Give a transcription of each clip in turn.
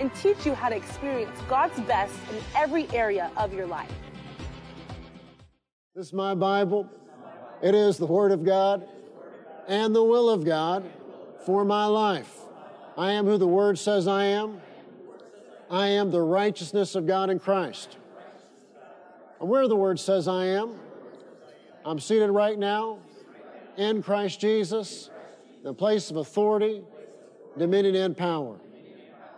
and teach you how to experience God's best in every area of your life. This is my Bible. It is the Word of God and the will of God for my life. I am who the Word says I am. I am the righteousness of God in Christ. And where the Word says I am, I'm seated right now in Christ Jesus, the place of authority, dominion, and power.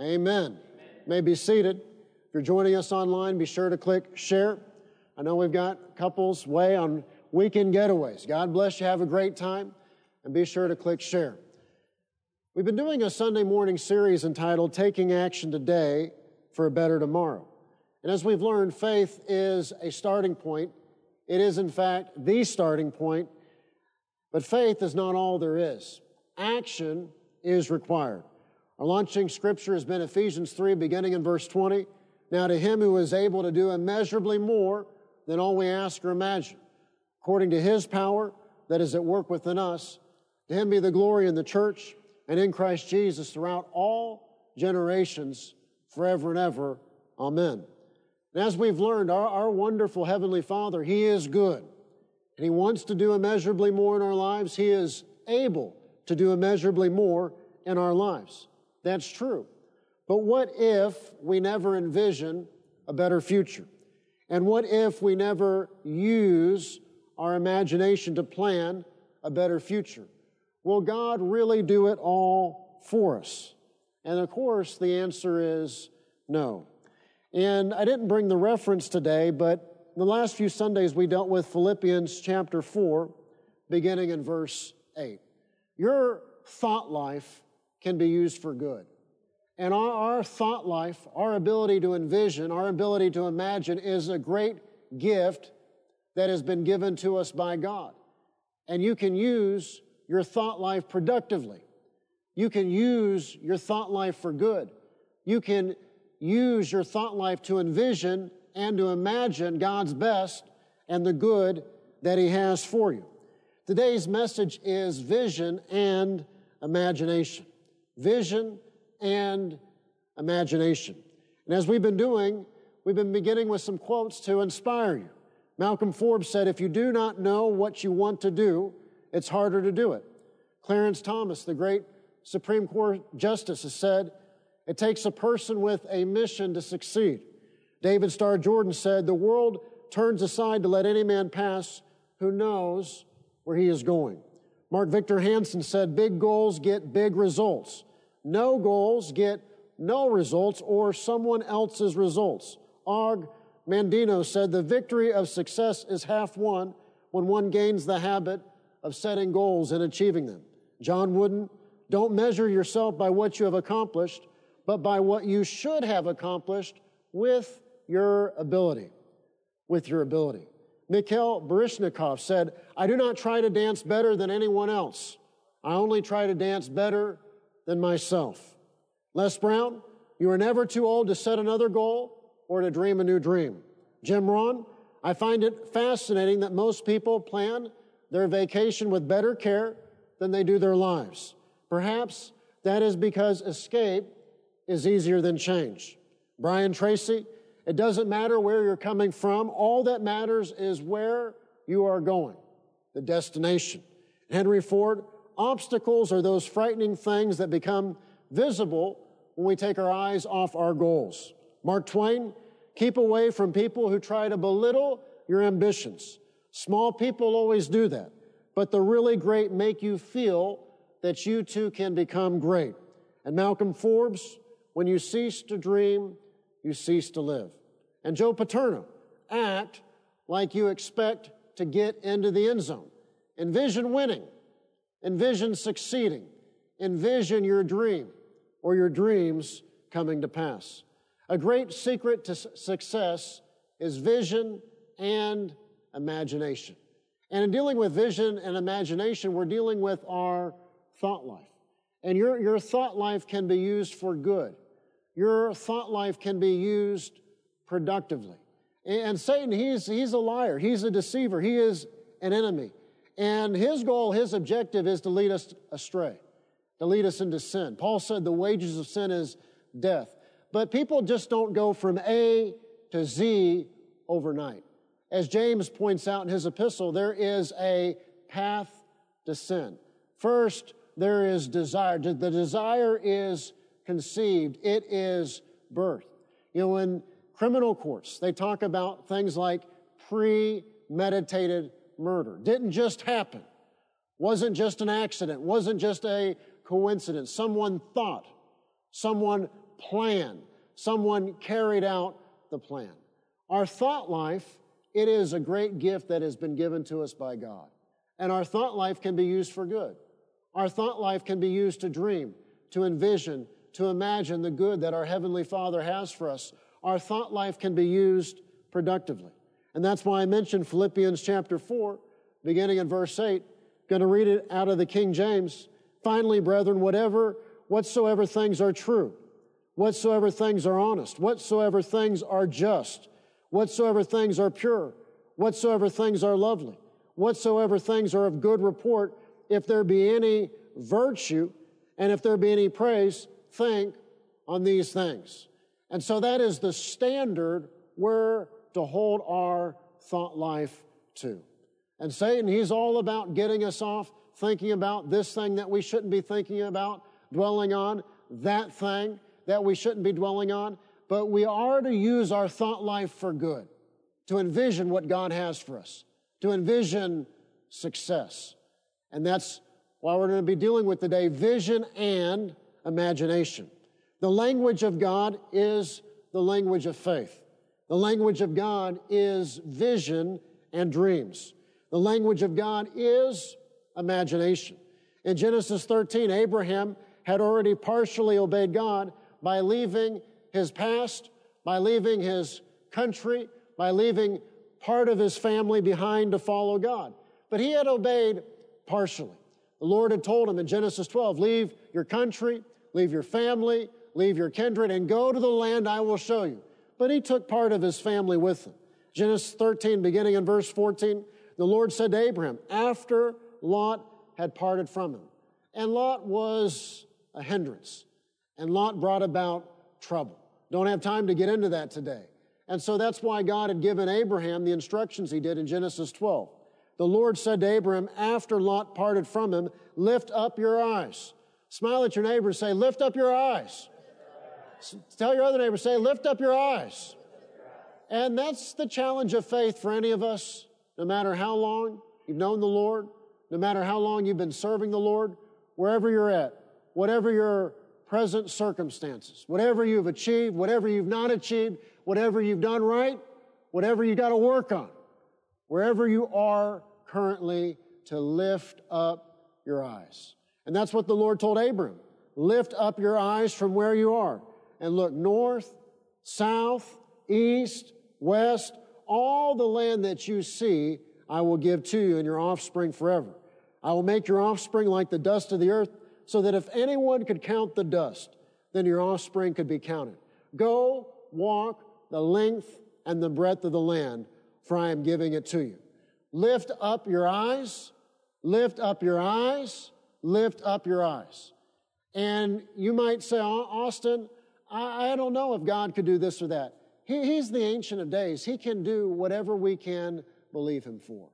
Amen. May be seated. If you're joining us online, be sure to click share. I know we've got couples way on weekend getaways. God bless you. Have a great time. And be sure to click share. We've been doing a Sunday morning series entitled Taking Action Today for a Better Tomorrow. And as we've learned, faith is a starting point. It is, in fact, the starting point. But faith is not all there is. Action is required. Our launching scripture has been Ephesians 3, beginning in verse 20. Now to him who is able to do immeasurably more than all we ask or imagine, according to his power that is at work within us, to him be the glory in the church and in Christ Jesus throughout all generations, forever and ever. Amen. And as we've learned, our, our wonderful Heavenly Father, He is good. And He wants to do immeasurably more in our lives. He is able to do immeasurably more in our lives. That's true. But what if we never envision a better future? And what if we never use our imagination to plan a better future? Will God really do it all for us? And of course, the answer is no. And I didn't bring the reference today, but the last few Sundays we dealt with Philippians chapter 4, beginning in verse 8. Your thought life can be used for good. And our, our, thought life, our ability to envision, our ability to imagine is a great gift that has been given to us by God. And you can use your thought life productively. You can use your thought life for good. You can use your thought life to envision and to imagine God's best and the good that He has for you. Today's message is vision and imagination. Vision and imagination. And as we've been doing, we've been beginning with some quotes to inspire you. Malcolm Forbes said, If you do not know what you want to do, it's harder to do it. Clarence Thomas, the great Supreme Court Justice, has said, It takes a person with a mission to succeed. David Starr Jordan said, The world turns aside to let any man pass who knows where he is going. Mark Victor Hansen said, Big goals get big results. No goals get no results or someone else's results. Og Mandino said, The victory of success is half won when one gains the habit of setting goals and achieving them. John Wooden, don't measure yourself by what you have accomplished, but by what you should have accomplished with your ability. With your ability. Mikhail Baryshnikov said, I do not try to dance better than anyone else. I only try to dance better than myself. Les Brown, you are never too old to set another goal or to dream a new dream. Jim Rohn, I find it fascinating that most people plan their vacation with better care than they do their lives. Perhaps that is because escape is easier than change. Brian Tracy, it doesn't matter where you're coming from. All that matters is where you are going, the destination. Henry Ford, obstacles are those frightening things that become visible when we take our eyes off our goals. Mark Twain, keep away from people who try to belittle your ambitions. Small people always do that, but the really great make you feel that you too can become great. And Malcolm Forbes, when you cease to dream, you cease to live. And Joe Paterno, act like you expect to get into the end zone. Envision winning. Envision succeeding. Envision your dream or your dreams coming to pass. A great secret to success is vision and imagination. And in dealing with vision and imagination, we're dealing with our thought life. And your, your thought life can be used for good. Your thought life can be used productively. And Satan, he's, he's a liar. He's a deceiver. He is an enemy. And his goal, his objective is to lead us astray, to lead us into sin. Paul said the wages of sin is death. But people just don't go from A to Z overnight. As James points out in his epistle, there is a path to sin. First, there is desire. The desire is conceived. It is birth. You know, in criminal courts, they talk about things like premeditated murder. Didn't just happen. Wasn't just an accident. Wasn't just a coincidence. Someone thought. Someone planned. Someone carried out the plan. Our thought life, it is a great gift that has been given to us by God. And our thought life can be used for good. Our thought life can be used to dream, to envision, to imagine the good that our Heavenly Father has for us. Our thought life can be used productively. And that's why I mentioned Philippians chapter 4, beginning in verse 8. Going to read it out of the King James. Finally, brethren, whatever, whatsoever things are true, whatsoever things are honest, whatsoever things are just, whatsoever things are pure, whatsoever things are lovely, whatsoever things are of good report, if there be any virtue and if there be any praise, think on these things. And so that is the standard where to hold our thought life to. And Satan, he's all about getting us off thinking about this thing that we shouldn't be thinking about, dwelling on, that thing that we shouldn't be dwelling on. But we are to use our thought life for good, to envision what God has for us, to envision success. And that's why we're going to be dealing with today vision and imagination. The language of God is the language of faith. The language of God is vision and dreams. The language of God is imagination. In Genesis 13, Abraham had already partially obeyed God by leaving his past, by leaving his country, by leaving part of his family behind to follow God. But he had obeyed partially. The Lord had told him in Genesis 12, leave your country, leave your family, leave your kindred, and go to the land I will show you. But he took part of his family with him. Genesis 13, beginning in verse 14, the Lord said to Abraham, after Lot had parted from him. And Lot was a hindrance. And Lot brought about trouble. Don't have time to get into that today. And so that's why God had given Abraham the instructions he did in Genesis 12. The Lord said to Abraham, after Lot parted from him, lift up your eyes. Smile at your neighbor say, lift up your eyes. Tell your other neighbor, say, lift up your eyes. And that's the challenge of faith for any of us, no matter how long you've known the Lord, no matter how long you've been serving the Lord, wherever you're at, whatever your present circumstances, whatever you've achieved, whatever you've not achieved, whatever you've done right, whatever you've got to work on, wherever you are currently, to lift up your eyes. And that's what the Lord told Abram. Lift up your eyes from where you are and look north, south, east, west, all the land that you see, I will give to you and your offspring forever. I will make your offspring like the dust of the earth, so that if anyone could count the dust, then your offspring could be counted. Go, walk the length and the breadth of the land, for I am giving it to you. Lift up your eyes, lift up your eyes, lift up your eyes. And you might say, Austin, I, I don't know if God could do this or that. He, he's the Ancient of Days. He can do whatever we can believe Him for.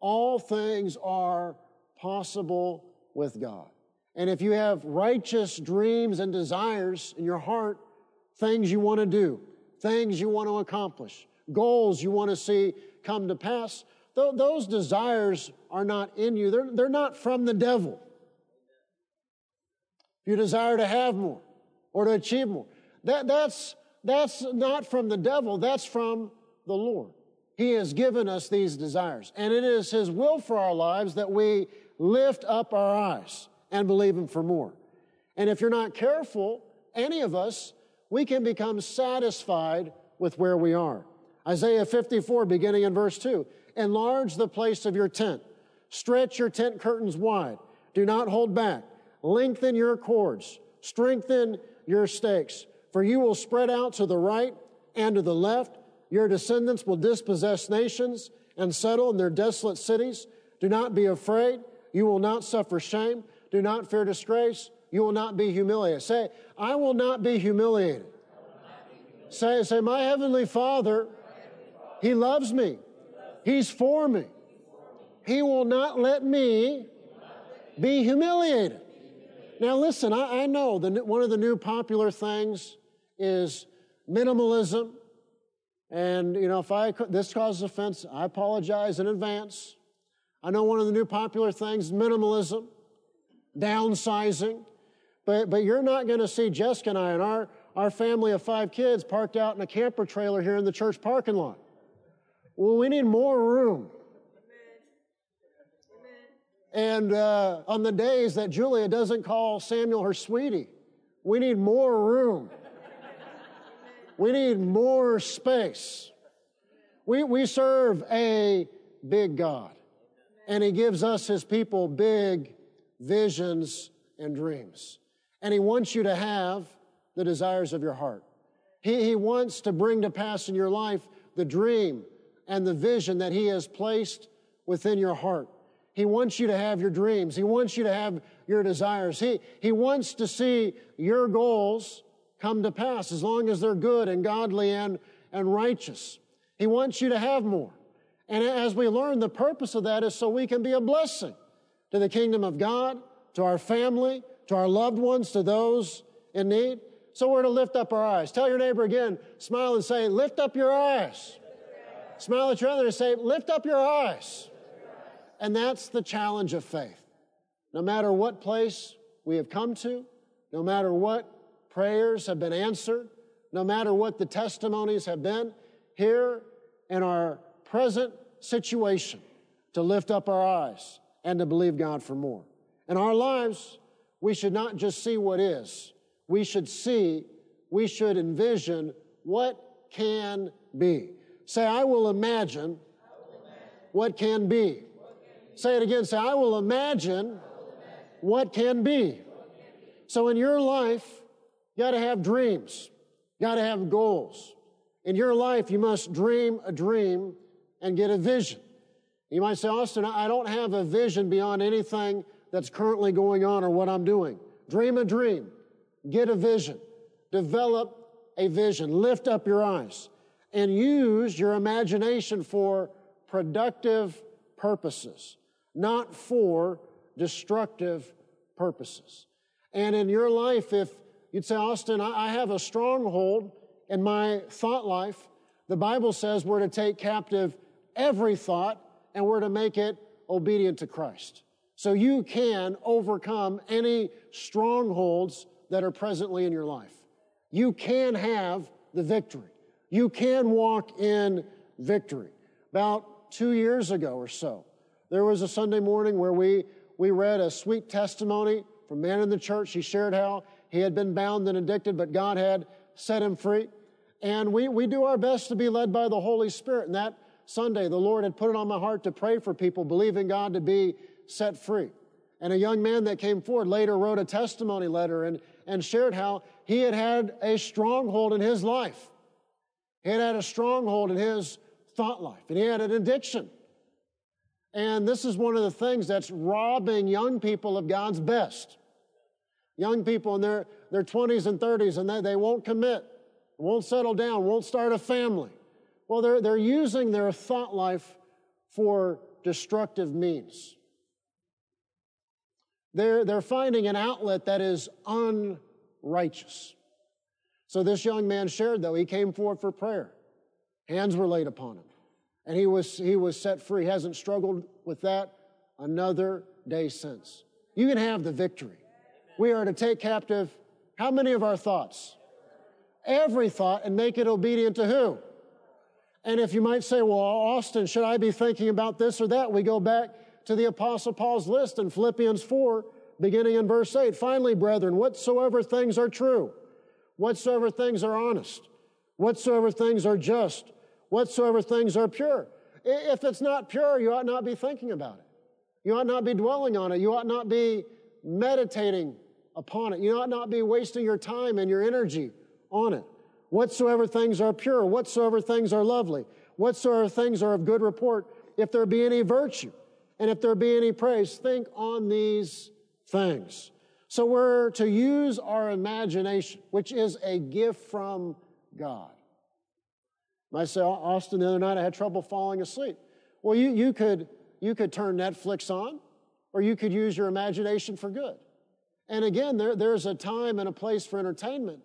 All things are possible with God. And if you have righteous dreams and desires in your heart, things you want to do, things you want to accomplish, goals you want to see come to pass. Th- those desires are not in you, they're, they're not from the devil. If you desire to have more or to achieve more, that, that's, that's not from the devil, that's from the Lord. He has given us these desires. And it is His will for our lives that we lift up our eyes and believe Him for more. And if you're not careful, any of us, we can become satisfied with where we are. Isaiah 54, beginning in verse 2 Enlarge the place of your tent, stretch your tent curtains wide, do not hold back, lengthen your cords, strengthen your stakes, for you will spread out to the right and to the left. Your descendants will dispossess nations and settle in their desolate cities. Do not be afraid. You will not suffer shame. Do not fear disgrace. You will not be humiliated. Say, I will not be humiliated. Say, say, my heavenly Father, He loves me. He's for me. He will not let me be humiliated. Now, listen, I, I know that one of the new popular things is minimalism. And, you know, if I, this causes offense, I apologize in advance. I know one of the new popular things is minimalism, downsizing. But, but you're not going to see Jessica and I and our, our family of five kids parked out in a camper trailer here in the church parking lot. Well, we need more room. And uh, on the days that Julia doesn't call Samuel her sweetie, we need more room. we need more space. We, we serve a big God, and He gives us, His people, big visions and dreams. And He wants you to have the desires of your heart. He, he wants to bring to pass in your life the dream and the vision that He has placed within your heart. He wants you to have your dreams. He wants you to have your desires. He, he wants to see your goals come to pass as long as they're good and godly and, and righteous. He wants you to have more. And as we learn, the purpose of that is so we can be a blessing to the kingdom of God, to our family, to our loved ones, to those in need. So we're to lift up our eyes. Tell your neighbor again, smile and say, lift up your eyes. Smile at your other and say, lift up your eyes. And that's the challenge of faith. No matter what place we have come to, no matter what prayers have been answered, no matter what the testimonies have been, here in our present situation, to lift up our eyes and to believe God for more. In our lives, we should not just see what is, we should see, we should envision what can be. Say, I will imagine, what can be. Say it again. Say, I will imagine, what can be. So in your life, you got to have dreams. You got to have goals. In your life, you must dream a dream and get a vision. You might say, Austin, I don't have a vision beyond anything that's currently going on or what I'm doing. Dream a dream. Get a vision. Develop a vision. Lift up your eyes and use your imagination for productive purposes not for destructive purposes. And in your life, if you'd say, Austin, I have a stronghold in my thought life, the Bible says we're to take captive every thought and we're to make it obedient to Christ. So you can overcome any strongholds that are presently in your life. You can have the victory. You can walk in victory. About two years ago or so, there was a Sunday morning where we, we read a sweet testimony from a man in the church. He shared how he had been bound and addicted, but God had set him free. And we, we do our best to be led by the Holy Spirit. And that Sunday, the Lord had put it on my heart to pray for people, believing God to be set free. And a young man that came forward later wrote a testimony letter and, and shared how he had had a stronghold in his life. He had had a stronghold in his thought life, and he had an addiction. And this is one of the things that's robbing young people of God's best. Young people in their, their 20s and 30s, and they, they won't commit, won't settle down, won't start a family. Well, they're, they're using their thought life for destructive means. They're, they're finding an outlet that is unrighteous. So this young man shared, though, he came forward for prayer. Hands were laid upon him. And he was, he was set free. Hasn't struggled with that another day since. You can have the victory. We are to take captive how many of our thoughts? Every thought and make it obedient to who? And if you might say, well, Austin, should I be thinking about this or that? We go back to the Apostle Paul's list in Philippians 4, beginning in verse 8. Finally, brethren, whatsoever things are true, whatsoever things are honest, whatsoever things are just, whatsoever things are pure. If it's not pure, you ought not be thinking about it. You ought not be dwelling on it. You ought not be meditating upon it. You ought not be wasting your time and your energy on it. Whatsoever things are pure, whatsoever things are lovely, whatsoever things are of good report, if there be any virtue, and if there be any praise, think on these things. So we're to use our imagination, which is a gift from God. I say, Austin, the other night I had trouble falling asleep. Well, you, you, could, you could turn Netflix on, or you could use your imagination for good. And again, there, there's a time and a place for entertainment,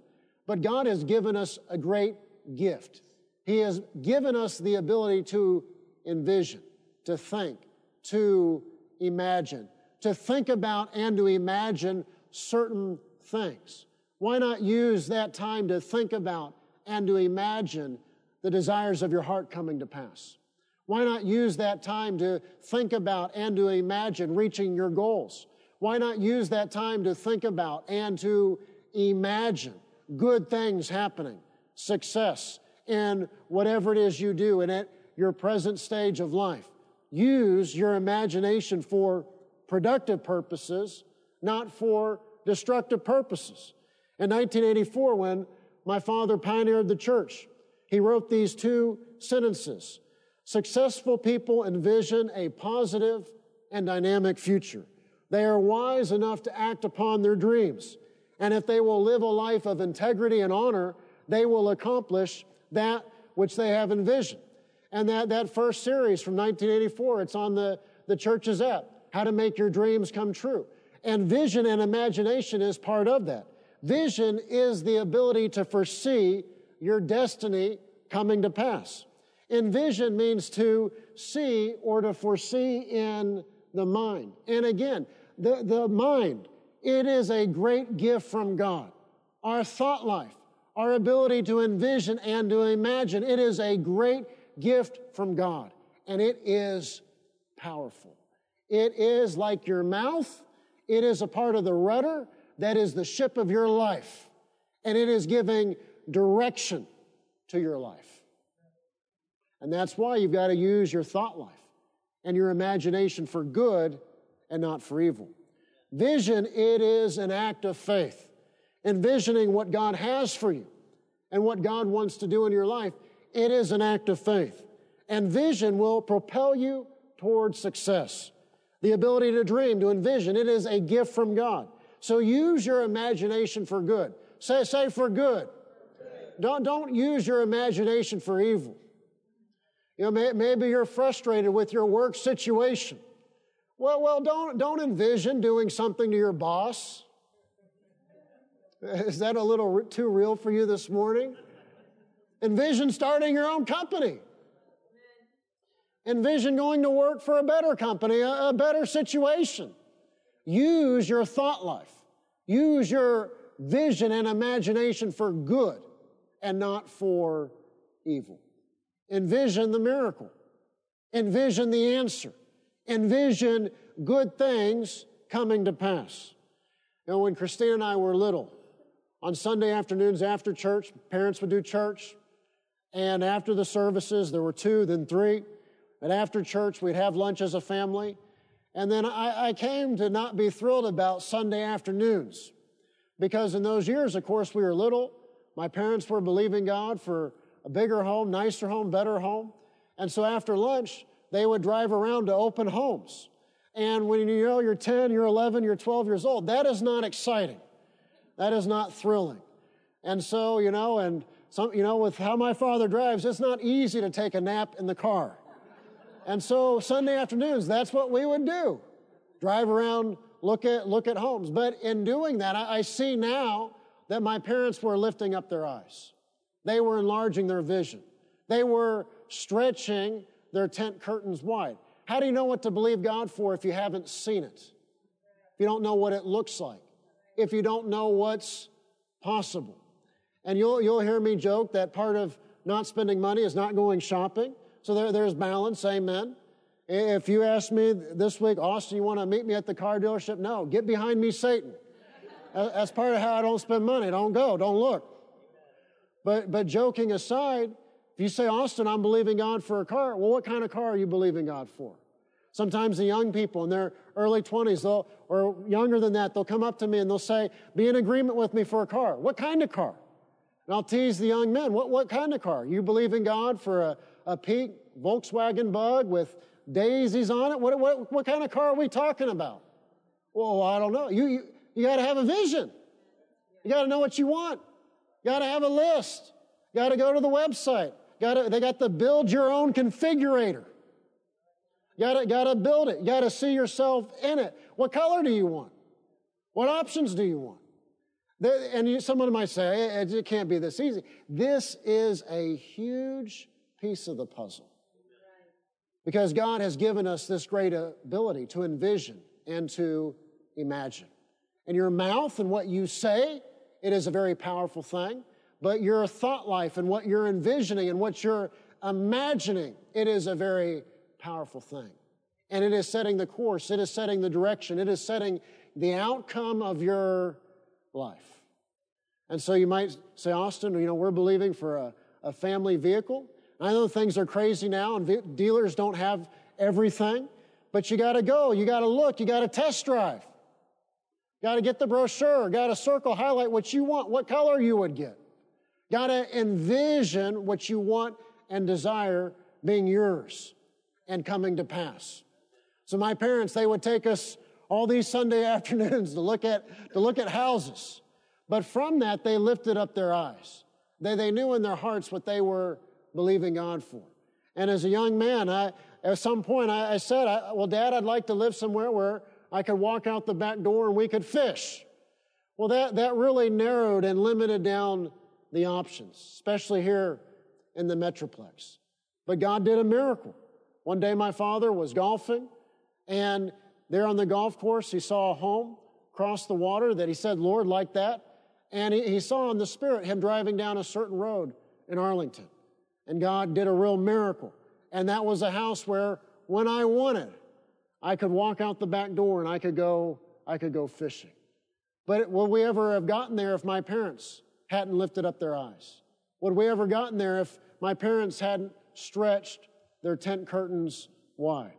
but God has given us a great gift. He has given us the ability to envision, to think, to imagine, to think about and to imagine certain things. Why not use that time to think about and to imagine the desires of your heart coming to pass? Why not use that time to think about and to imagine reaching your goals? Why not use that time to think about and to imagine good things happening, success in whatever it is you do and at your present stage of life? Use your imagination for productive purposes, not for destructive purposes. In 1984, when my father pioneered the church, he wrote these two sentences. Successful people envision a positive and dynamic future. They are wise enough to act upon their dreams. And if they will live a life of integrity and honor, they will accomplish that which they have envisioned. And that, that first series from 1984, it's on the, the church's app, How to Make Your Dreams Come True. And vision and imagination is part of that. Vision is the ability to foresee your destiny coming to pass. Envision means to see or to foresee in the mind. And again, the, the mind, it is a great gift from God. Our thought life, our ability to envision and to imagine, it is a great gift from God. And it is powerful. It is like your mouth. It is a part of the rudder that is the ship of your life. And it is giving direction to your life. And that's why you've got to use your thought life and your imagination for good and not for evil. Vision, it is an act of faith. Envisioning what God has for you and what God wants to do in your life, it is an act of faith. And vision will propel you towards success. The ability to dream, to envision, it is a gift from God. So use your imagination for good. Say, say for good. Don't, don't use your imagination for evil. You know, may, maybe you're frustrated with your work situation. Well, well, don't, don't envision doing something to your boss. Is that a little too real for you this morning? Envision starting your own company. Envision going to work for a better company, a, a better situation. Use your thought life. Use your vision and imagination for good and not for evil. Envision the miracle. Envision the answer envision good things coming to pass. You know, when Christine and I were little, on Sunday afternoons after church, parents would do church, and after the services, there were two, then three. And after church, we'd have lunch as a family. And then I, I came to not be thrilled about Sunday afternoons because in those years, of course, we were little. My parents were believing God for a bigger home, nicer home, better home. And so after lunch, they would drive around to open homes. And when you know you're 10, you're 11, you're 12 years old, that is not exciting. That is not thrilling. And so, you know, and some, you know, with how my father drives, it's not easy to take a nap in the car. And so Sunday afternoons, that's what we would do. Drive around, look at, look at homes. But in doing that, I, I see now that my parents were lifting up their eyes. They were enlarging their vision. They were stretching their tent curtains wide. How do you know what to believe God for if you haven't seen it? If you don't know what it looks like? If you don't know what's possible? And you'll, you'll hear me joke that part of not spending money is not going shopping. So there, there's balance, amen. If you ask me this week, Austin, you want to meet me at the car dealership? No, get behind me, Satan. That's part of how I don't spend money. Don't go, don't look. But, but joking aside, if you say, Austin, I'm believing God for a car, well, what kind of car are you believing God for? Sometimes the young people in their early 20s, they'll, or younger than that, they'll come up to me and they'll say, Be in agreement with me for a car. What kind of car? And I'll tease the young men, What, what kind of car? You believe in God for a, a peak Volkswagen bug with daisies on it? What, what, what kind of car are we talking about? Well, I don't know. You, you, you got to have a vision. You got to know what you want. You got to have a list. You got to go to the website. Got to, they got the build your own configurator. Got to, got to build it. You got to see yourself in it. What color do you want? What options do you want? and someone might say, it can't be this easy. This is a huge piece of the puzzle. Because God has given us this great ability to envision and to imagine. And your mouth and what you say, it is a very powerful thing. But your thought life and what you're envisioning and what you're imagining, it is a very powerful thing. And it is setting the course, it is setting the direction, it is setting the outcome of your life. And so you might say, Austin, you know, we're believing for a, a family vehicle. I know things are crazy now and dealers don't have everything, but you got to go, you got to look, you got to test drive. Got to get the brochure, got to circle, highlight what you want, what color you would get. Got to envision what you want and desire being yours and coming to pass. So my parents, they would take us all these Sunday afternoons to look at, to look at houses. But from that, they lifted up their eyes. They, they knew in their hearts what they were believing God for. And as a young man, I, at some point, I, I said, I, well, Dad, I'd like to live somewhere where I could walk out the back door and we could fish. Well, that, that really narrowed and limited down the options, especially here in the Metroplex. But God did a miracle. One day my father was golfing, and there on the golf course, he saw a home across the water that he said, Lord, like that. And he, he saw in the spirit him driving down a certain road in Arlington. And God did a real miracle. And that was a house where when I wanted, I could walk out the back door and I could go, I could go fishing. But would we ever have gotten there if my parents hadn't lifted up their eyes? Would we ever gotten there if my parents hadn't stretched their tent curtains wide.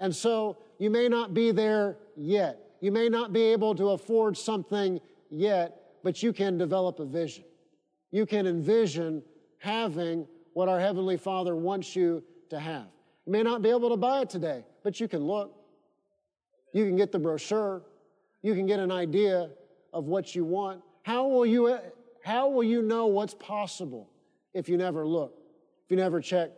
And so you may not be there yet. You may not be able to afford something yet, but you can develop a vision. You can envision having what our Heavenly Father wants you to have. You may not be able to buy it today, but you can look. You can get the brochure. You can get an idea of what you want. How will you, how will you know what's possible if you never look, if you never check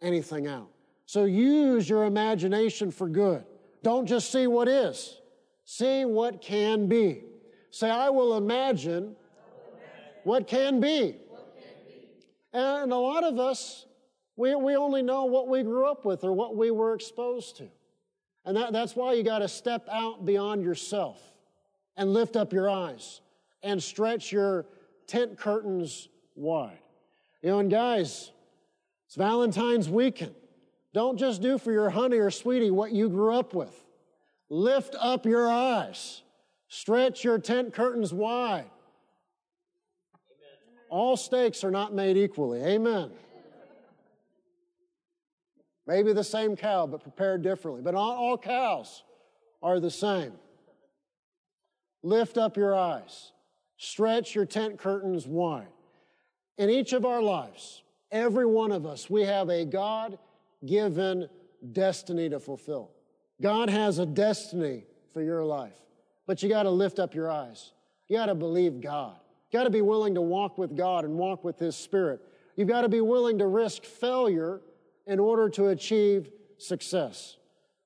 anything out. So use your imagination for good. Don't just see what is. See what can be. Say, I will imagine what can be. And a lot of us, we, we only know what we grew up with or what we were exposed to. And that, that's why you got to step out beyond yourself and lift up your eyes and stretch your tent curtains wide. You know, and guys, it's Valentine's weekend. Don't just do for your honey or sweetie what you grew up with. Lift up your eyes. Stretch your tent curtains wide. Amen. All stakes are not made equally. Amen. Maybe the same cow, but prepared differently. But not all cows are the same. Lift up your eyes. Stretch your tent curtains wide. In each of our lives, Every one of us, we have a God given destiny to fulfill. God has a destiny for your life, but you got to lift up your eyes. You got to believe God. You got to be willing to walk with God and walk with His Spirit. You've got to be willing to risk failure in order to achieve success.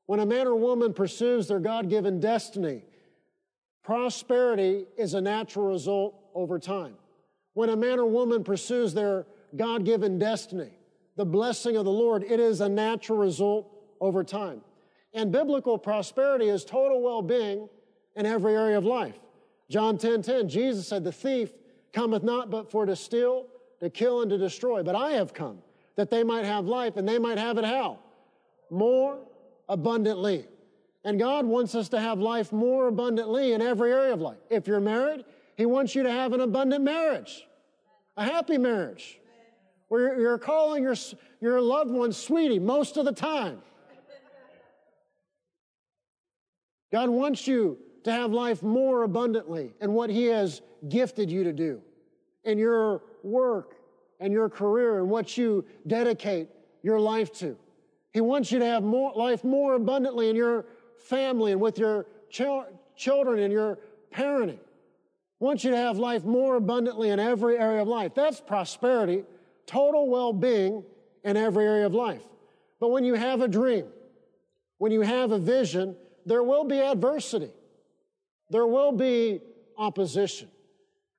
When a man or woman pursues their God given destiny, prosperity is a natural result over time. When a man or woman pursues their God given destiny, the blessing of the Lord, it is a natural result over time. And biblical prosperity is total well being in every area of life. John 10 10, Jesus said, The thief cometh not but for to steal, to kill, and to destroy. But I have come that they might have life and they might have it how? More abundantly. And God wants us to have life more abundantly in every area of life. If you're married, He wants you to have an abundant marriage, a happy marriage, where you're calling your, your loved one sweetie most of the time. God wants you to have life more abundantly in what He has gifted you to do in your work and your career and what you dedicate your life to. He wants you to have more life more abundantly in your family and with your ch- children and your parenting. Wants you to have life more abundantly in every area of life. That's prosperity, total well-being in every area of life. But when you have a dream, when you have a vision, there will be adversity. There will be opposition.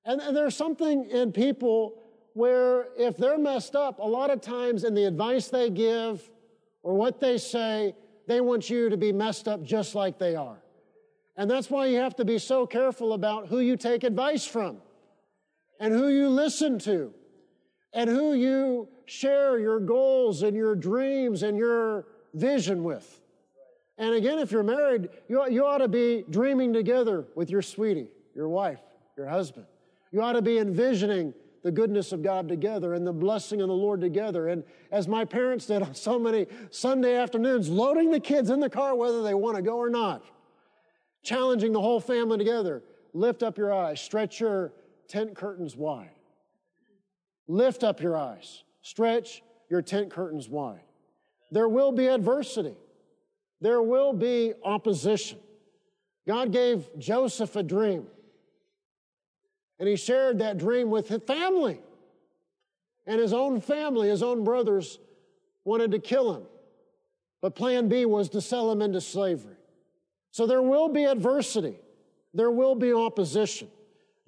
And, and there's something in people where if they're messed up, a lot of times in the advice they give or what they say, they want you to be messed up just like they are. And that's why you have to be so careful about who you take advice from and who you listen to and who you share your goals and your dreams and your vision with. And again, if you're married, you, you ought to be dreaming together with your sweetie, your wife, your husband. You ought to be envisioning the goodness of God together and the blessing of the Lord together. And as my parents did on so many Sunday afternoons, loading the kids in the car whether they want to go or not, challenging the whole family together. Lift up your eyes, stretch your tent curtains wide. Lift up your eyes, stretch your tent curtains wide. There will be adversity. There will be opposition. God gave Joseph a dream. And he shared that dream with his family. And his own family, his own brothers, wanted to kill him. But plan B was to sell him into slavery. So there will be adversity. There will be opposition.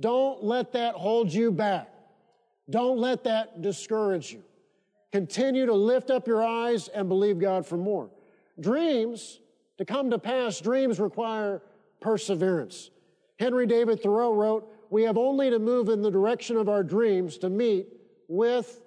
Don't let that hold you back. Don't let that discourage you. Continue to lift up your eyes and believe God for more. Dreams, to come to pass, dreams require perseverance. Henry David Thoreau wrote, we have only to move in the direction of our dreams to meet with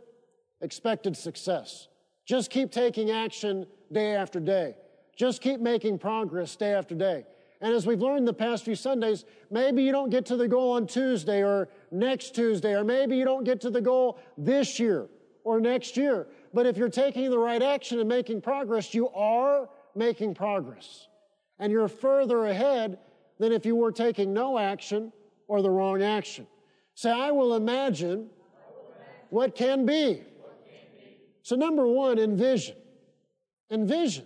expected success. Just keep taking action day after day. Just keep making progress day after day. And as we've learned the past few Sundays, maybe you don't get to the goal on Tuesday or next Tuesday, or maybe you don't get to the goal this year or next year. But if you're taking the right action and making progress, you are making progress. And you're further ahead than if you were taking no action or the wrong action. Say, I will imagine what can be. So, number one, envision. Envision.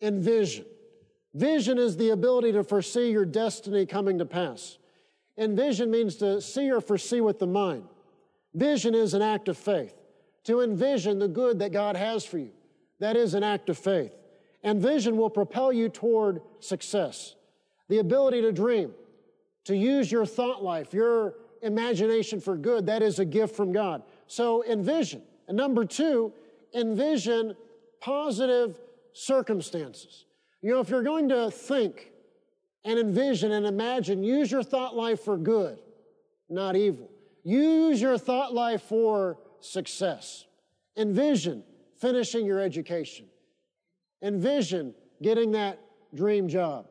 Envision. Vision is the ability to foresee your destiny coming to pass. Envision means to see or foresee with the mind. Vision is an act of faith. To envision the good that God has for you, that is an act of faith. And vision will propel you toward success. The ability to dream, to use your thought life, your imagination for good. That is a gift from God. So envision. And number two, envision positive circumstances. You know, if you're going to think and envision and imagine, use your thought life for good, not evil. Use your thought life for success. Envision finishing your education. Envision getting that dream job.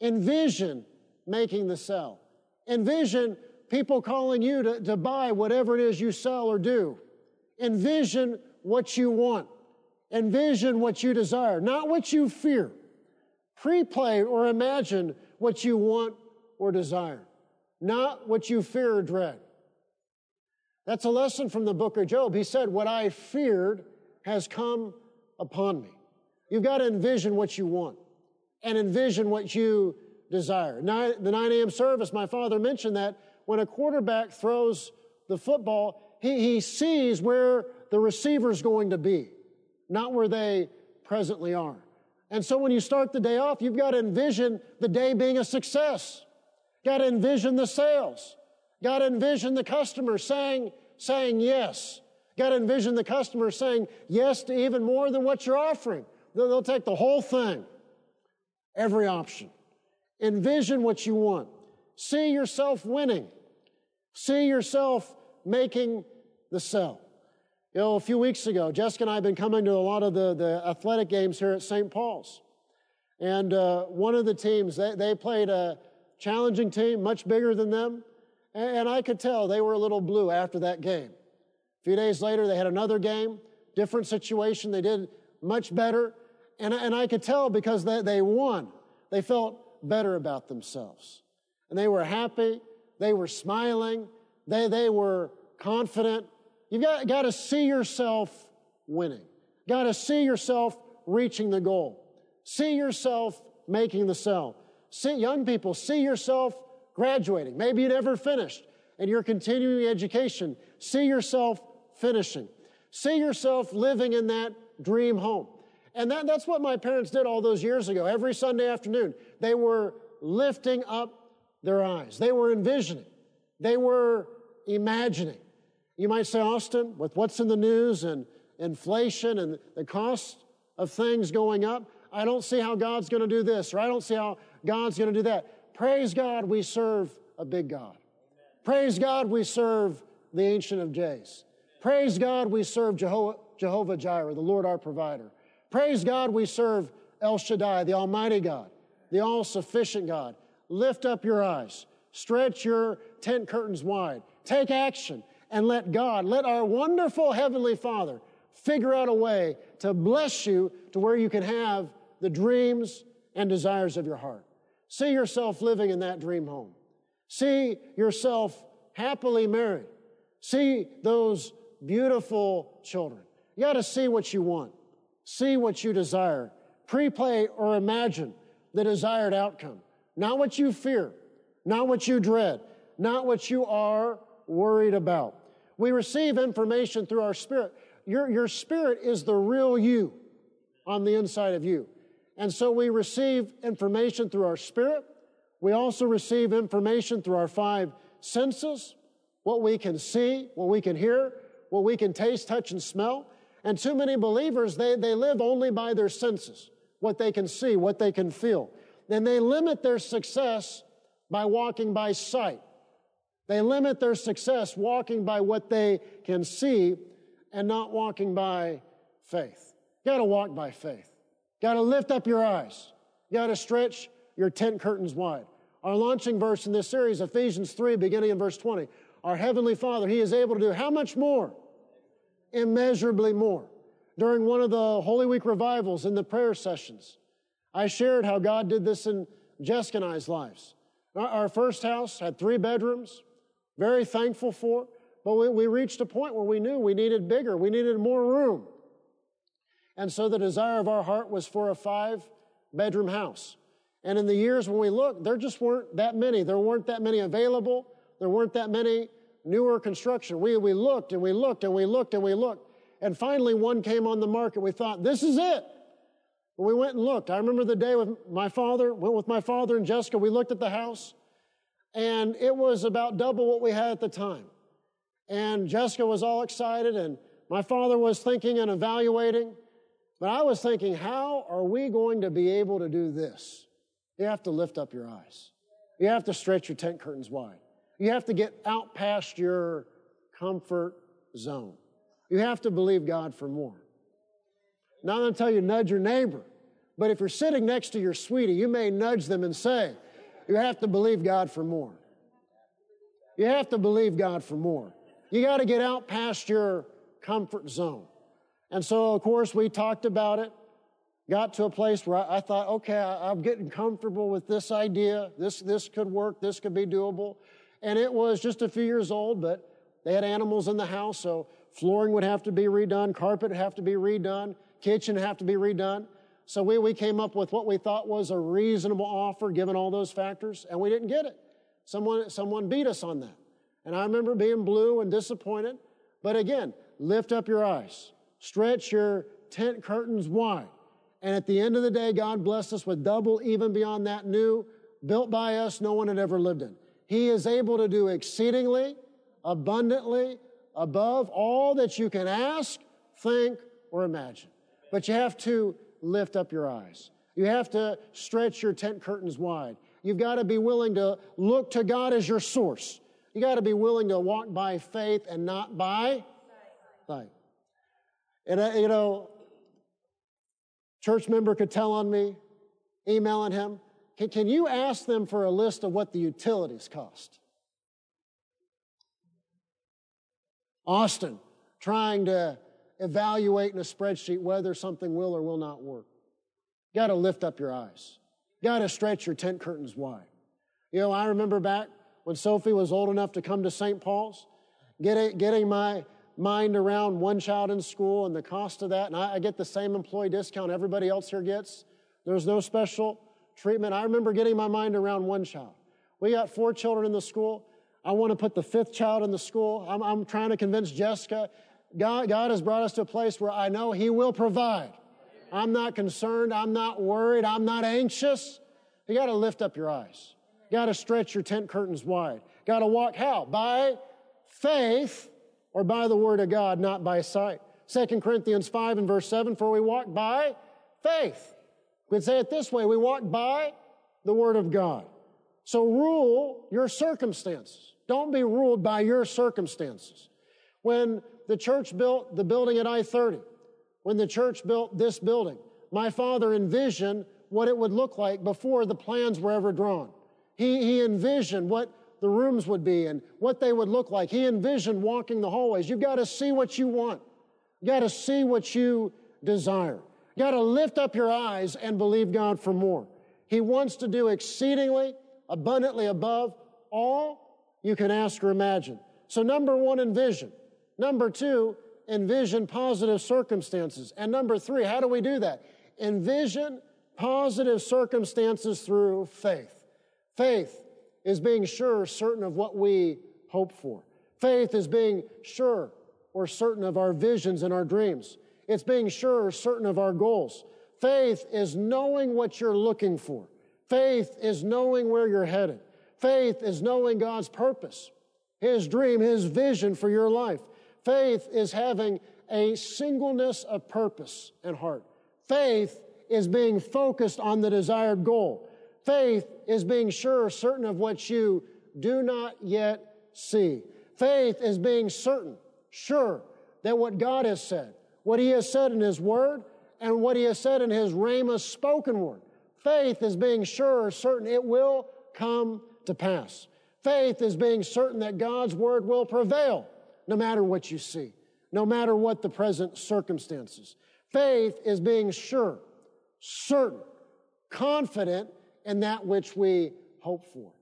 Envision making the sell. Envision people calling you to, to buy whatever it is you sell or do. Envision what you want. Envision what you desire, not what you fear. Pre-play or imagine what you want or desire, not what you fear or dread. That's a lesson from the book of Job. He said, What I feared has come upon me. You've got to envision what you want and envision what you desire. Nine, the 9 a.m. service, my father mentioned that when a quarterback throws the football, he, he sees where the receiver's going to be, not where they presently are. And so when you start the day off, you've got to envision the day being a success. Got to envision the sales. Got to envision the customer saying, saying yes. Got to envision the customer saying yes to even more than what you're offering. They'll, they'll take the whole thing, every option. Envision what you want. See yourself winning. See yourself making the sell. You know, a few weeks ago, Jessica and I have been coming to a lot of the, the athletic games here at St. Paul's. And uh, one of the teams, they, they played a challenging team, much bigger than them. And, and I could tell they were a little blue after that game. A few days later, they had another game, different situation. They did much better. And, and I could tell because they, they won, they felt better about themselves. And they were happy, they were smiling, they, they were confident. You've got, got to see yourself winning. Got to see yourself reaching the goal. See yourself making the sell. See, young people, see yourself graduating. Maybe you never finished and you're continuing education. See yourself finishing. See yourself living in that dream home. And that, that's what my parents did all those years ago. Every Sunday afternoon, they were lifting up their eyes. They were envisioning. They were imagining. You might say, Austin, with what's in the news and inflation and the cost of things going up, I don't see how God's going to do this, or I don't see how God's going to do that. Praise God, we serve a big God. Praise God, we serve the Ancient of Days. Praise God, we serve Jehovah, Jehovah Jireh, the Lord our provider. Praise God, we serve El Shaddai, the Almighty God, the all sufficient God. Lift up your eyes, stretch your tent curtains wide, take action, and let God, let our wonderful Heavenly Father figure out a way to bless you to where you can have the dreams and desires of your heart. See yourself living in that dream home. See yourself happily married. See those beautiful children. You got to see what you want. See what you desire. Pre-play or imagine the desired outcome. Not what you fear. Not what you dread. Not what you are worried about. We receive information through our spirit. Your, your spirit is the real you on the inside of you. And so we receive information through our spirit. We also receive information through our five senses, what we can see, what we can hear, what we can taste, touch, and smell. And too many believers, they, they live only by their senses, what they can see, what they can feel. Then they limit their success by walking by sight. They limit their success walking by what they can see and not walking by faith. You gotta walk by faith. You gotta lift up your eyes. You gotta stretch your tent curtains wide. Our launching verse in this series, Ephesians 3, beginning in verse 20. Our Heavenly Father, He is able to do how much more? Immeasurably more. During one of the Holy Week revivals in the prayer sessions, I shared how God did this in Jessica and I's lives. Our first house had three bedrooms, very thankful for. But we, we reached a point where we knew we needed bigger, we needed more room. And so the desire of our heart was for a five bedroom house. And in the years when we looked, there just weren't that many. There weren't that many available. There weren't that many newer construction. We, we looked and we looked and we looked and we looked. And finally one came on the market. We thought, this is it. we went and looked. I remember the day with my father, went with my father and Jessica. We looked at the house and it was about double what we had at the time. And Jessica was all excited, and my father was thinking and evaluating. But I was thinking, how are we going to be able to do this? You have to lift up your eyes. You have to stretch your tent curtains wide. You have to get out past your comfort zone. You have to believe God for more. Not tell you, nudge your neighbor. But if you're sitting next to your sweetie, you may nudge them and say, you have to believe God for more. You have to believe God for more. You got to get out past your comfort zone. And so, of course, we talked about it, got to a place where I, I thought, okay, I, I'm getting comfortable with this idea. This, this could work. This could be doable. And it was just a few years old, but they had animals in the house, so flooring would have to be redone, carpet would have to be redone, kitchen would have to be redone. So we, we came up with what we thought was a reasonable offer given all those factors, and we didn't get it. Someone, someone beat us on that. And I remember being blue and disappointed. But again, lift up your eyes, stretch your tent curtains wide. And at the end of the day, God blessed us with double, even beyond that new, built by us, no one had ever lived in. He is able to do exceedingly, abundantly, above all that you can ask, think, or imagine. But you have to lift up your eyes. You have to stretch your tent curtains wide. You've got to be willing to look to God as your source. You got to be willing to walk by faith and not by sight. And, uh, you know, church member could tell on me, emailing him, can, can you ask them for a list of what the utilities cost? Austin, trying to evaluate in a spreadsheet whether something will or will not work. You Got to lift up your eyes. You Got to stretch your tent curtains wide. You know, I remember back when Sophie was old enough to come to St. Paul's, getting, getting my mind around one child in school and the cost of that, and I, I get the same employee discount everybody else here gets. There's no special treatment. I remember getting my mind around one child. We got four children in the school. I want to put the fifth child in the school. I'm, I'm trying to convince Jessica. God, God has brought us to a place where I know He will provide. I'm not concerned. I'm not worried. I'm not anxious. You got to lift up your eyes. You got to stretch your tent curtains wide. Got to walk how? By faith or by the word of God, not by sight. 2 Corinthians 5 and verse 7, for we walk by faith. We could say it this way, we walk by the word of God. So rule your circumstances. Don't be ruled by your circumstances. When the church built the building at I-30, when the church built this building, my father envisioned what it would look like before the plans were ever drawn. He, he envisioned what the rooms would be and what they would look like. He envisioned walking the hallways. You've got to see what you want. You've got to see what you desire. Got to lift up your eyes and believe God for more. He wants to do exceedingly, abundantly above all you can ask or imagine. So number one, envision. Number two, envision positive circumstances. And number three, how do we do that? Envision positive circumstances through faith. Faith is being sure, certain of what we hope for. Faith is being sure or certain of our visions and our dreams. It's being sure or certain of our goals. Faith is knowing what you're looking for. Faith is knowing where you're headed. Faith is knowing God's purpose, His dream, His vision for your life. Faith is having a singleness of purpose and heart. Faith is being focused on the desired goal. Faith is being sure, certain of what you do not yet see. Faith is being certain, sure that what God has said, what He has said in His Word, and what He has said in His Rhema spoken word. Faith is being sure, certain it will come to pass. Faith is being certain that God's Word will prevail no matter what you see, no matter what the present circumstances. Faith is being sure, certain, confident in that which we hope for.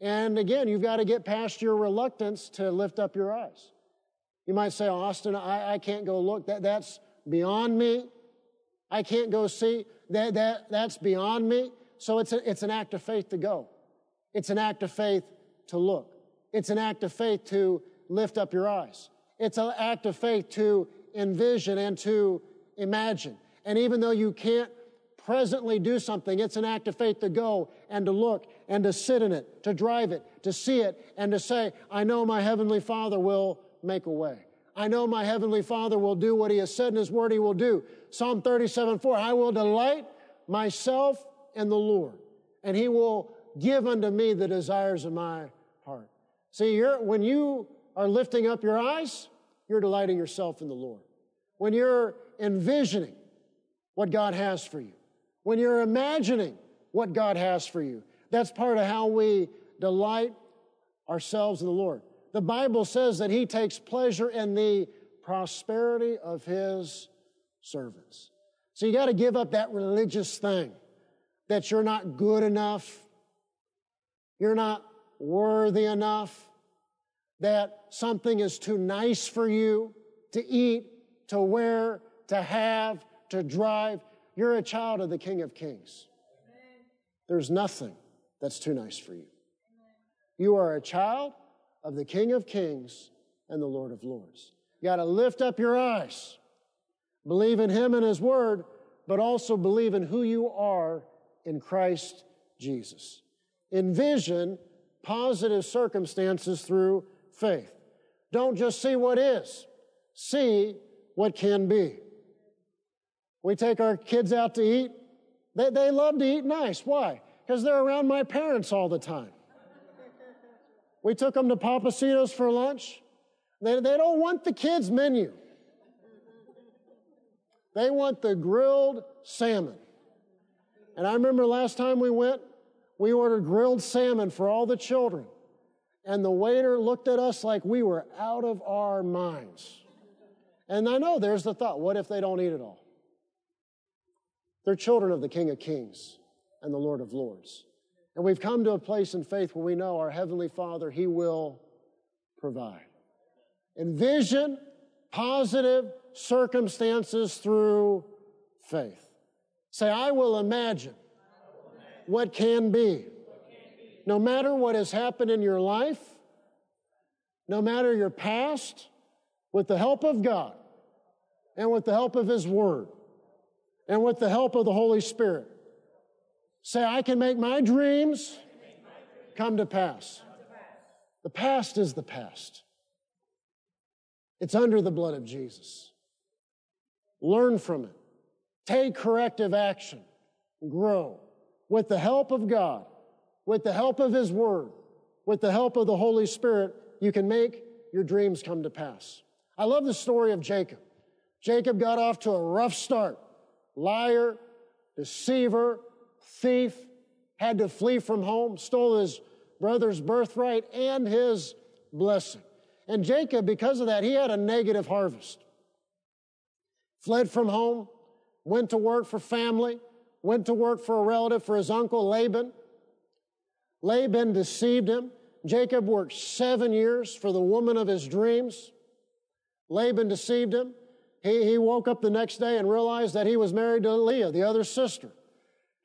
And again, you've got to get past your reluctance to lift up your eyes. You might say, Austin, I, I can't go look. That, that's beyond me. I can't go see. That, that, that's beyond me. So it's, a, it's an act of faith to go. It's an act of faith to look. It's an act of faith to lift up your eyes. It's an act of faith to envision and to imagine. And even though you can't presently do something. It's an act of faith to go and to look and to sit in it, to drive it, to see it, and to say, I know my Heavenly Father will make a way. I know my Heavenly Father will do what He has said in His Word He will do. Psalm 37 4, I will delight myself in the Lord, and He will give unto me the desires of my heart. See, when you are lifting up your eyes, you're delighting yourself in the Lord. When you're envisioning what God has for you, when you're imagining what God has for you. That's part of how we delight ourselves in the Lord. The Bible says that He takes pleasure in the prosperity of His servants. So you got to give up that religious thing that you're not good enough, you're not worthy enough, that something is too nice for you to eat, to wear, to have, to drive. You're a child of the King of Kings. There's nothing that's too nice for you. You are a child of the King of Kings and the Lord of Lords. You got to lift up your eyes, believe in Him and His Word, but also believe in who you are in Christ Jesus. Envision positive circumstances through faith. Don't just see what is, see what can be. We take our kids out to eat. They, they love to eat nice. Why? Because they're around my parents all the time. We took them to Pappasito's for lunch. They, they don't want the kids' menu. They want the grilled salmon. And I remember last time we went, we ordered grilled salmon for all the children. And the waiter looked at us like we were out of our minds. And I know there's the thought what if they don't eat it all? They're children of the King of Kings and the Lord of Lords. And we've come to a place in faith where we know our Heavenly Father, He will provide. Envision positive circumstances through faith. Say, I will imagine what can be. No matter what has happened in your life, no matter your past, with the help of God and with the help of His Word and with the help of the Holy Spirit, say, I can make my dreams come to pass. The past is the past. It's under the blood of Jesus. Learn from it. Take corrective action. Grow with the help of God, with the help of His Word, with the help of the Holy Spirit, you can make your dreams come to pass. I love the story of Jacob. Jacob got off to a rough start. Liar, deceiver, thief, had to flee from home, stole his brother's birthright and his blessing. And Jacob, because of that, he had a negative harvest. Fled from home, went to work for family, went to work for a relative, for his uncle Laban. Laban deceived him. Jacob worked seven years for the woman of his dreams. Laban deceived him. He, he woke up the next day and realized that he was married to Leah, the other sister.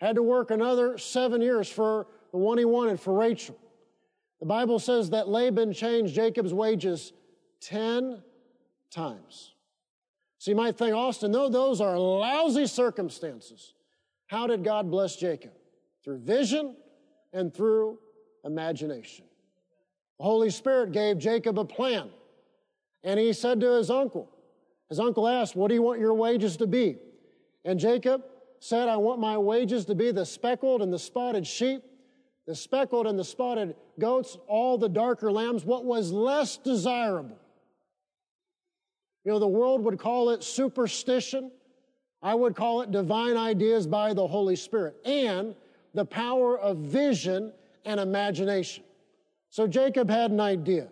Had to work another seven years for the one he wanted, for Rachel. The Bible says that Laban changed Jacob's wages 10 times. So you might think, Austin, though those are lousy circumstances, how did God bless Jacob? Through vision and through imagination. The Holy Spirit gave Jacob a plan. And he said to his uncle, his uncle asked, What do you want your wages to be? And Jacob said, I want my wages to be the speckled and the spotted sheep, the speckled and the spotted goats, all the darker lambs, what was less desirable. You know, the world would call it superstition. I would call it divine ideas by the Holy Spirit and the power of vision and imagination. So Jacob had an idea.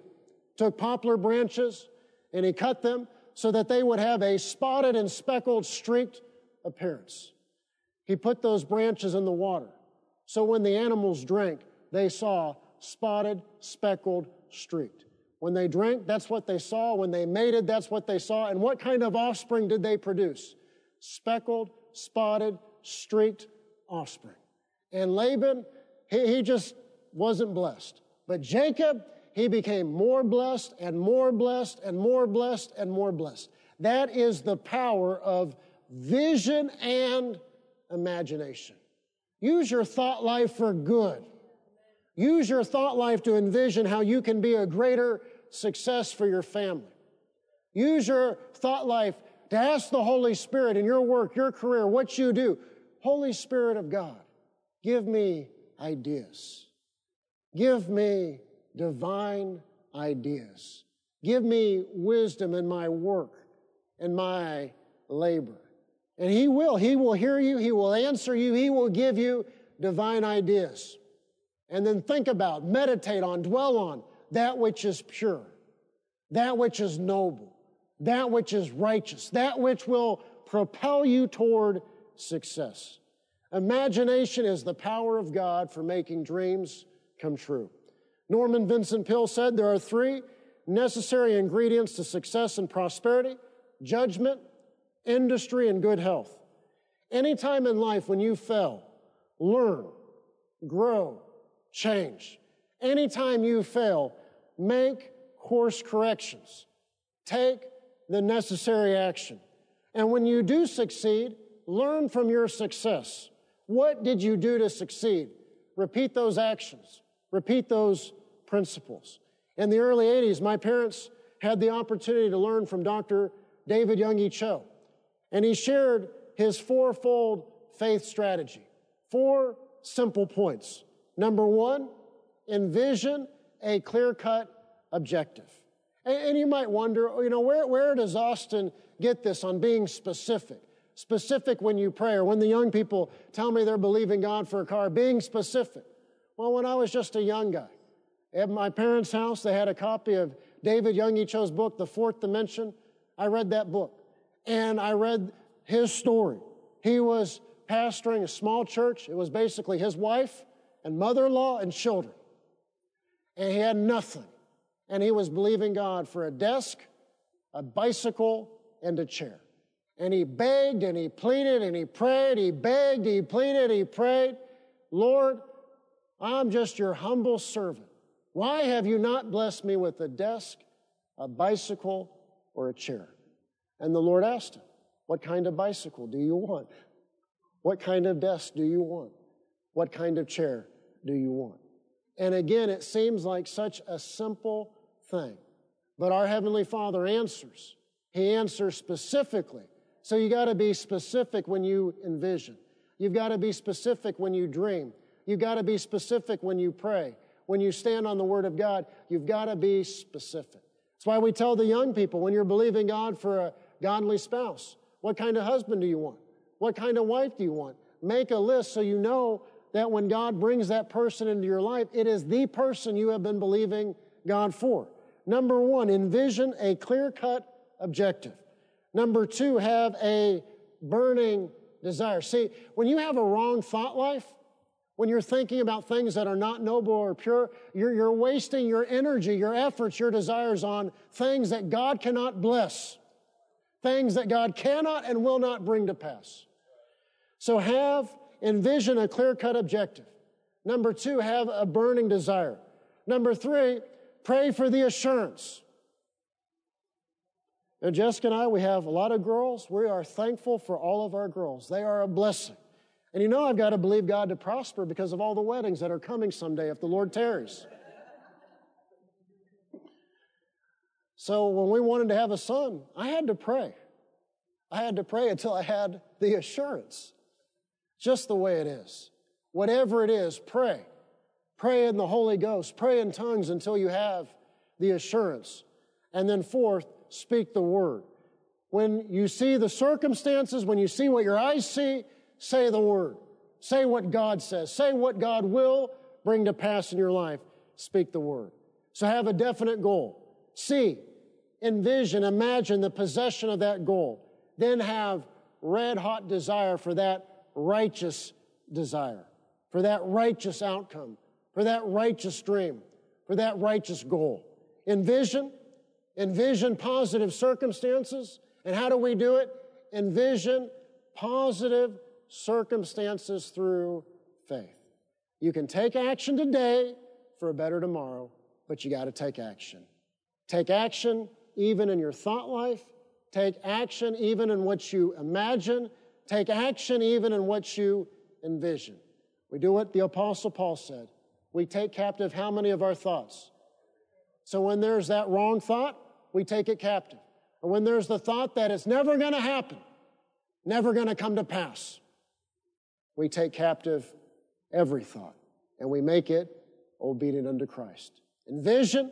Took poplar branches and he cut them so that they would have a spotted and speckled streaked appearance. He put those branches in the water. So when the animals drank, they saw spotted, speckled, streaked. When they drank, that's what they saw. When they mated, that's what they saw. And what kind of offspring did they produce? speckled, spotted, streaked offspring. And Laban, he, he just wasn't blessed. But Jacob, he became more blessed and more blessed and more blessed and more blessed. That is the power of vision and imagination. Use your thought life for good. Use your thought life to envision how you can be a greater success for your family. Use your thought life to ask the Holy Spirit in your work, your career, what you do. Holy Spirit of God, give me ideas. Give me divine ideas. Give me wisdom in my work and my labor. And He will. He will hear you. He will answer you. He will give you divine ideas. And then think about, meditate on, dwell on that which is pure, that which is noble, that which is righteous, that which will propel you toward success. Imagination is the power of God for making dreams come true. Norman Vincent Peale said there are three necessary ingredients to success and prosperity judgment, industry, and good health. Any time in life when you fail, learn, grow, change. Anytime you fail, make course corrections. Take the necessary action. And when you do succeed, learn from your success. What did you do to succeed? Repeat those actions. Repeat those principles. In the early 80s, my parents had the opportunity to learn from Dr. David Yonggi Cho, and he shared his fourfold faith strategy. Four simple points. Number one, envision a clear cut objective. And, and, you might wonder, oh, you know, where, where does Austin get this on being specific? Specific when you pray, or when the young people tell me they're believing God for a car, being specific. Well, when I was just a young guy, at my parents' house, they had a copy of David Yonggi Cho's book, The Fourth Dimension. I read that book, and I read his story. He was pastoring a small church. It was basically his wife and mother in law and children. And he had nothing. And he was believing God for a desk, a bicycle, and a chair. And he begged and he pleaded and he prayed. He begged, he pleaded, he prayed. Lord, I'm just your humble servant. Why have you not blessed me with a desk, a bicycle, or a chair? And the Lord asked him, What kind of bicycle do you want? What kind of desk do you want? What kind of chair do you want? And again, it seems like such a simple thing. But our Heavenly Father answers. He answers specifically. So you got to be specific when you envision. You've got to be specific when you dream. You've got to be specific when you pray. When you stand on the Word of God, you've got to be specific. That's why we tell the young people when you're believing God for a godly spouse, what kind of husband do you want? What kind of wife do you want? Make a list so you know that when God brings that person into your life, it is the person you have been believing God for. Number one, envision a clear cut objective. Number two, have a burning desire. See, when you have a wrong thought life, when you're thinking about things that are not noble or pure, you're, you're wasting your energy, your efforts, your desires on things that God cannot bless, things that God cannot and will not bring to pass. So have, envision a clear cut objective. Number two, have a burning desire. Number three, pray for the assurance. And Jessica and I, we have a lot of girls. We are thankful for all of our girls. They are a blessing. And you know, I've got to believe God to prosper because of all the weddings that are coming someday if the Lord tarries. So when we wanted to have a son, I had to pray. I had to pray until I had the assurance just the way it is. Whatever it is, pray. Pray in the Holy Ghost. Pray in tongues until you have the assurance. And then fourth, speak the word. When you see the circumstances, when you see what your eyes see, say the word. Say what God says. Say what God will bring to pass in your life. Speak the word. So have a definite goal. See, envision, imagine the possession of that goal. Then have red hot desire for that righteous desire, for that righteous outcome, for that righteous dream, for that righteous goal. Envision, envision positive circumstances. And how do we do it? Envision positive circumstances through faith. You can take action today for a better tomorrow, but you got to take action. Take action even in your thought life. Take action even in what you imagine. Take action even in what you envision. We do what the Apostle Paul said. We take captive how many of our thoughts? So when there's that wrong thought, we take it captive. And when there's the thought that it's never going to happen, never going to come to pass, we take captive every thought and we make it obedient unto Christ. Envision,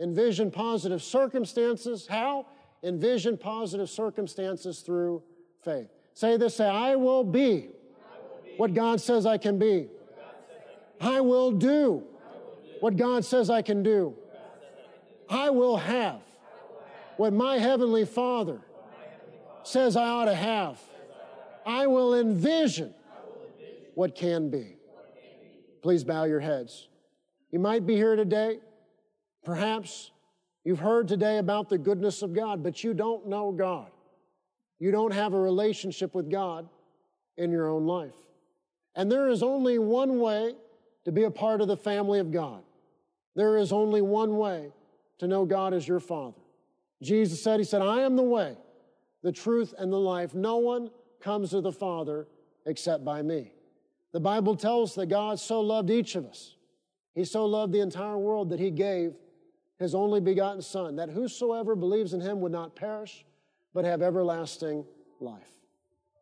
envision positive circumstances. How? Envision positive circumstances through faith. Say this, say, I will be, what God says I can be. I will do what God says I can do. I will have what my Heavenly Father says I ought to have. I will envision what can be. Please bow your heads. You might be here today. Perhaps you've heard today about the goodness of God, but you don't know God. You don't have a relationship with God in your own life. And there is only one way to be a part of the family of God. There is only one way to know God as your Father. Jesus said, He said, I am the way, the truth, and the life. No one comes to the Father except by me. The Bible tells that God so loved each of us He so loved the entire world that he gave his only begotten Son, that whosoever believes in him would not perish, but have everlasting life.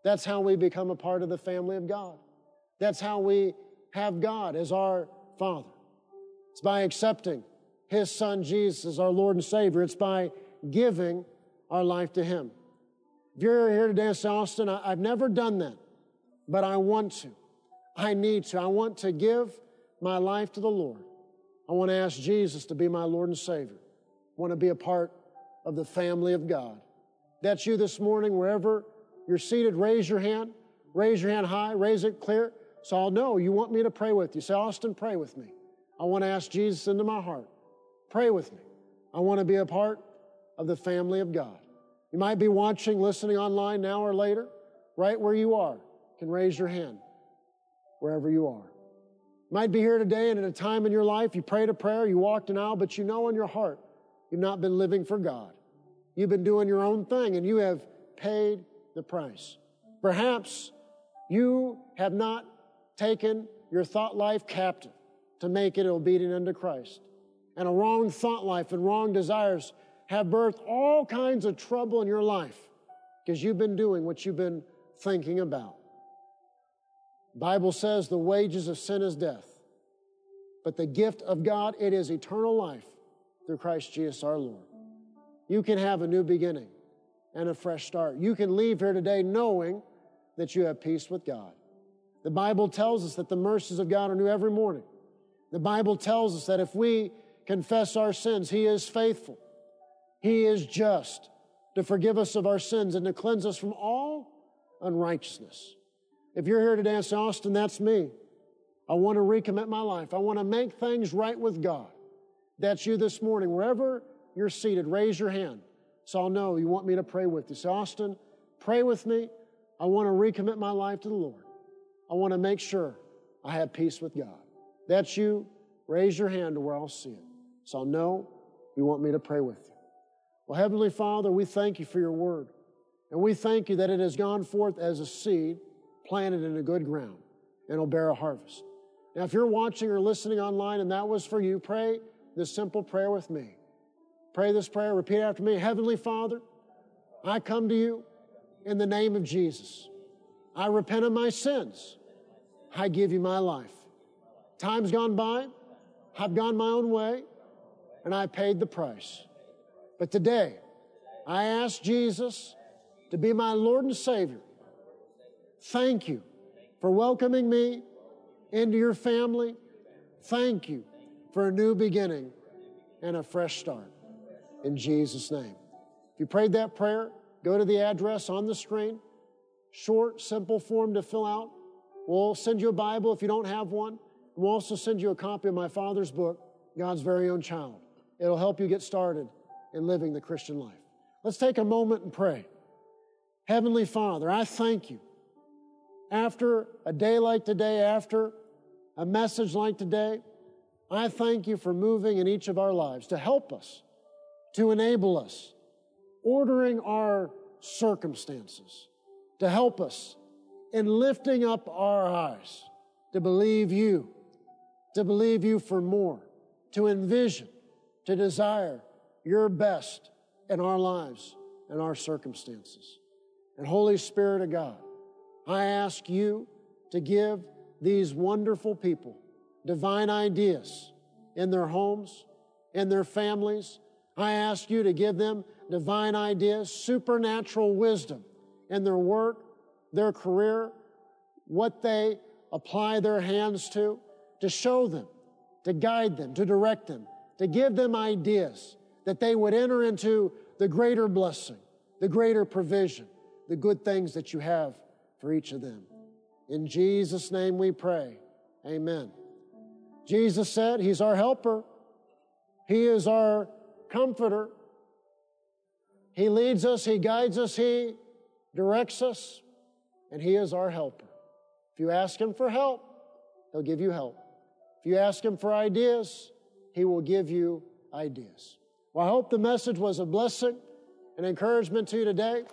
That's how we become a part of the family of God. That's how we have God as our Father. It's by accepting His Son Jesus as our Lord and Savior. It's by giving our life to Him. If you're here today and say, Austin, I've never done that, but I want to. I need to. I want to give my life to the Lord. I want to ask Jesus to be my Lord and Savior. I want to be a part of the family of God. That's you this morning, wherever you're seated, raise your hand. Raise your hand high, raise it clear, so I'll know you want me to pray with you. Say, Austin, pray with me. I want to ask Jesus into my heart. Pray with me. I want to be a part of the family of God. You might be watching, listening online now or later, right where you are. You can raise your hand wherever you are. Might be here today and at a time in your life you prayed a prayer, you walked an aisle, but you know in your heart you've not been living for God. You've been doing your own thing and you have paid the price. Perhaps you have not taken your thought life captive to make it obedient unto Christ. And a wrong thought life and wrong desires have birthed all kinds of trouble in your life because you've been doing what you've been thinking about. Bible says the wages of sin is death, but the gift of God, it is eternal life through Christ Jesus our Lord. You can have a new beginning and a fresh start. You can leave here today knowing that you have peace with God. The Bible tells us that the mercies of God are new every morning. The Bible tells us that if we confess our sins, He is faithful. He is just to forgive us of our sins and to cleanse us from all unrighteousness. If you're here today and say, Austin, that's me. I want to recommit my life. I want to make things right with God. That's you this morning. Wherever you're seated, raise your hand so I'll know you want me to pray with you. Say, Austin, pray with me. I want to recommit my life to the Lord. I want to make sure I have peace with God. That's you. Raise your hand to where I'll see it. So I'll know you want me to pray with you. Well, Heavenly Father, we thank you for your word. And we thank you that it has gone forth as a seed planted in a good ground and it'll bear a harvest. Now, if you're watching or listening online and that was for you, pray this simple prayer with me. Pray this prayer, repeat after me. Heavenly Father, I come to you in the name of Jesus. I repent of my sins. I give you my life. Time's gone by. I've gone my own way and I paid the price. But today, I ask Jesus to be my Lord and Savior. Thank you for welcoming me into your family. Thank you for a new beginning and a fresh start. In Jesus' name. If you prayed that prayer, go to the address on the screen. Short, simple form to fill out. We'll send you a Bible if you don't have one. We'll also send you a copy of my father's book, God's Very Own Child. It'll help you get started in living the Christian life. Let's take a moment and pray. Heavenly Father, I thank you. After a day like today, after a message like today, I thank you for moving in each of our lives to help us, to enable us, ordering our circumstances, to help us in lifting up our eyes to believe you to believe you for more, to envision, to desire your best in our lives and our circumstances. And Holy Spirit of God, I ask you to give these wonderful people divine ideas in their homes, in their families. I ask you to give them divine ideas, supernatural wisdom in their work, their career, what they apply their hands to to show them, to guide them, to direct them, to give them ideas that they would enter into the greater blessing, the greater provision, the good things that you have for each of them. In Jesus' name we pray. Amen. Jesus said He's our helper. He is our comforter. He leads us, He guides us, He directs us, and He is our helper. If you ask Him for help, He'll give you help. If you ask Him for ideas, He will give you ideas. Well, I hope the message was a blessing and encouragement to you today.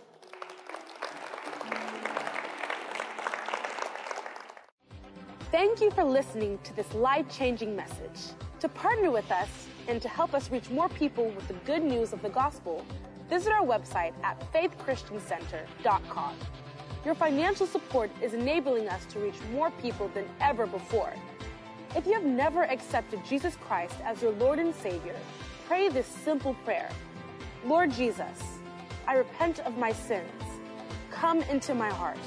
Thank you for listening to this life changing message. To partner with us and to help us reach more people with the good news of the gospel, visit our website at faithchristiancenter.com. Your financial support is enabling us to reach more people than ever before. If you have never accepted Jesus Christ as your Lord and Savior, pray this simple prayer Lord Jesus, I repent of my sins. Come into my heart.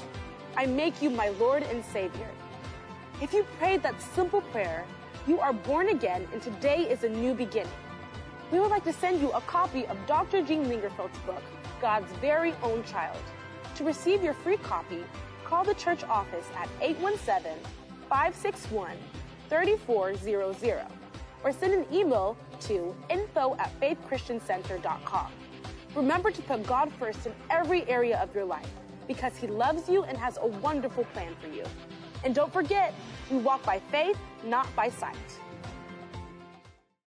I make you my Lord and Savior. If you prayed that simple prayer, you are born again and today is a new beginning. We would like to send you a copy of Dr. Gene Lingerfelt's book, God's Very Own Child. To receive your free copy, call the church office at 817 561 3400 or send an email to info at faithchristiancenter.com. Remember to put God first in every area of your life because He loves you and has a wonderful plan for you. And don't forget, we walk by faith, not by sight.